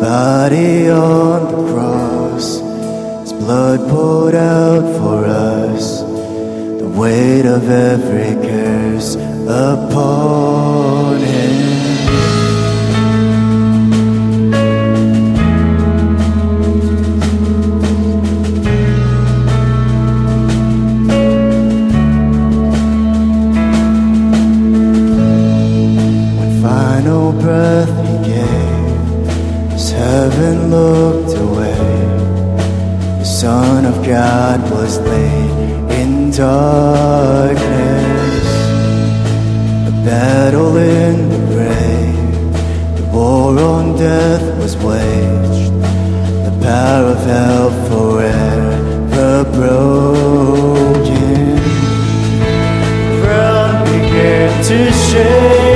body on the cross, His blood poured out for us. The weight of every curse upon Him. Final breath heaven looked away, the Son of God was laid in darkness. A battle in the grave, the war on death was waged, the power of hell forever broken ground began to shake.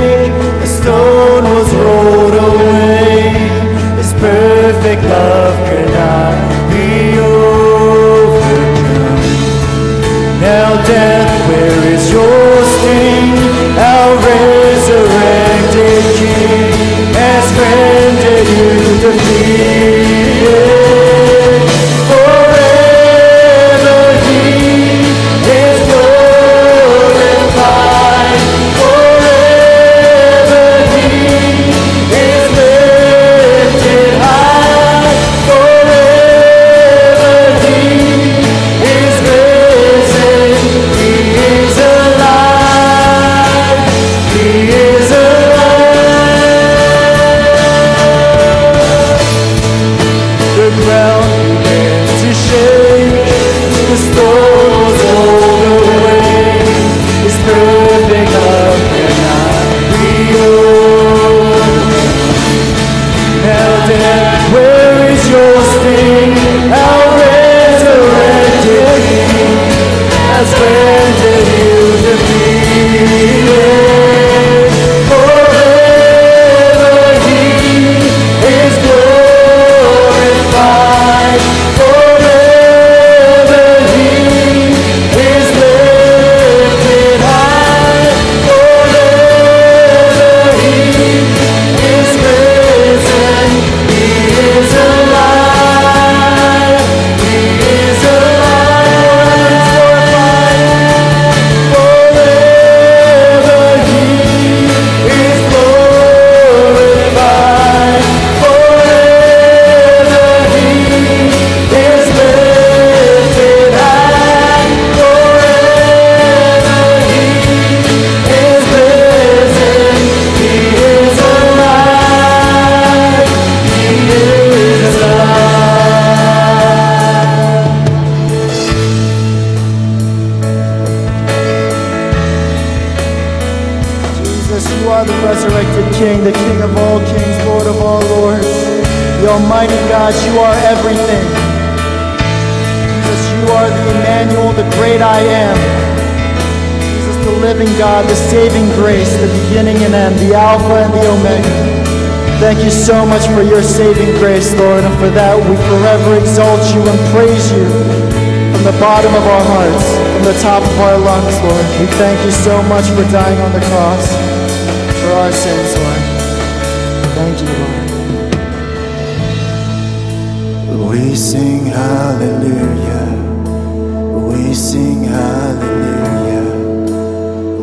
You are the resurrected King, the King of all kings, Lord of all lords. The Almighty God, you are everything. Jesus, you are the Emmanuel, the great I am. Jesus, the living God, the saving grace, the beginning and end, the Alpha and the Omega. Thank you so much for your saving grace, Lord, and for that we forever exalt you and praise you from the bottom of our hearts, from the top of our lungs, Lord. We thank you so much for dying on the cross for our sins, Lord. Thank you, Lord. We sing hallelujah. We sing hallelujah.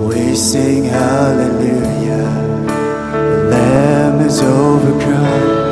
We sing hallelujah. The Lamb is overcome.